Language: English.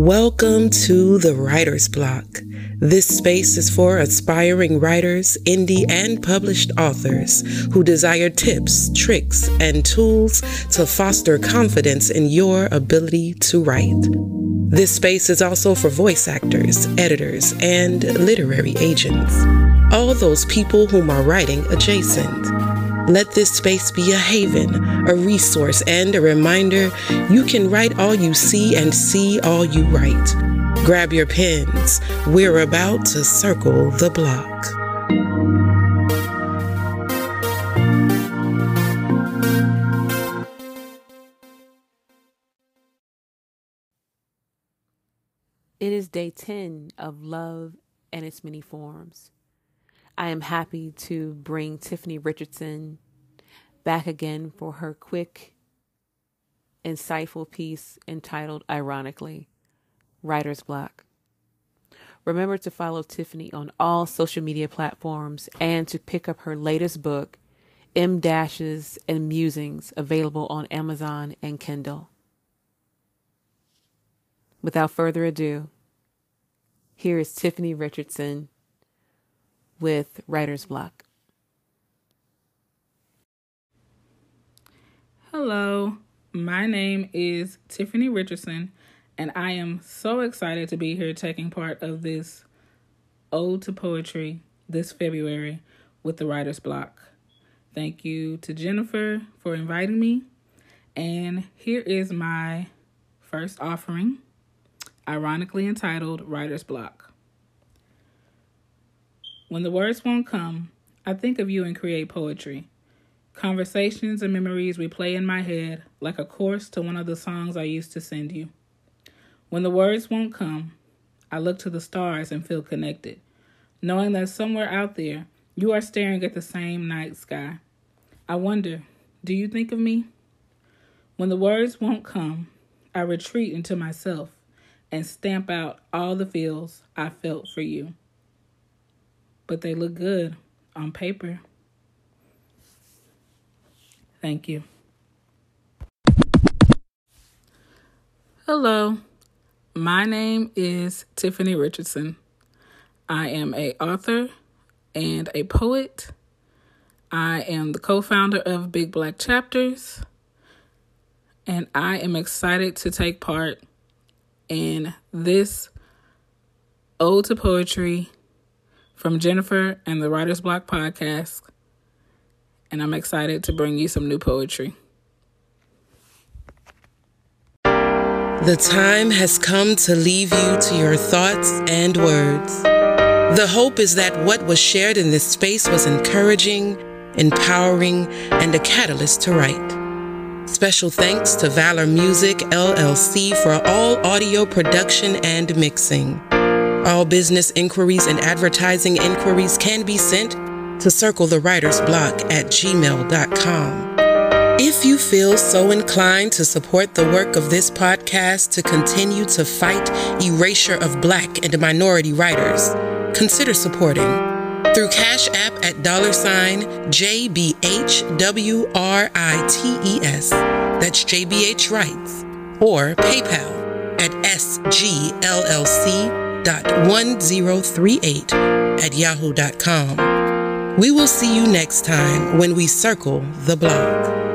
Welcome to the Writer's Block. This space is for aspiring writers, indie, and published authors who desire tips, tricks, and tools to foster confidence in your ability to write. This space is also for voice actors, editors, and literary agents. All those people whom are writing adjacent. Let this space be a haven, a resource, and a reminder you can write all you see and see all you write. Grab your pens. We're about to circle the block. It is day 10 of Love and its Many Forms. I am happy to bring Tiffany Richardson back again for her quick, insightful piece entitled, ironically, Writer's Block. Remember to follow Tiffany on all social media platforms and to pick up her latest book, Em Dashes and Musings, available on Amazon and Kindle. Without further ado, here is Tiffany Richardson with Writer's Block. Hello, my name is Tiffany Richardson, and I am so excited to be here taking part of this Ode to Poetry this February with the Writer's Block. Thank you to Jennifer for inviting me, and here is my first offering, ironically entitled Writer's Block. When the words won't come, I think of you and create poetry. Conversations and memories replay in my head like a chorus to one of the songs I used to send you. When the words won't come, I look to the stars and feel connected, knowing that somewhere out there you are staring at the same night sky. I wonder, do you think of me? When the words won't come, I retreat into myself and stamp out all the feels I felt for you but they look good on paper. Thank you. Hello. My name is Tiffany Richardson. I am a author and a poet. I am the co-founder of Big Black Chapters and I am excited to take part in this Ode to Poetry from Jennifer and the Writer's Block podcast. And I'm excited to bring you some new poetry. The time has come to leave you to your thoughts and words. The hope is that what was shared in this space was encouraging, empowering, and a catalyst to write. Special thanks to Valor Music LLC for all audio production and mixing. All business inquiries and advertising inquiries can be sent to circle the writer's block at gmail.com. If you feel so inclined to support the work of this podcast to continue to fight erasure of black and minority writers, consider supporting through Cash App at dollar sign JBHWRITES, that's JBH Writes, or PayPal at SGLLC dot1038 at yahoo.com. We will see you next time when we circle the block.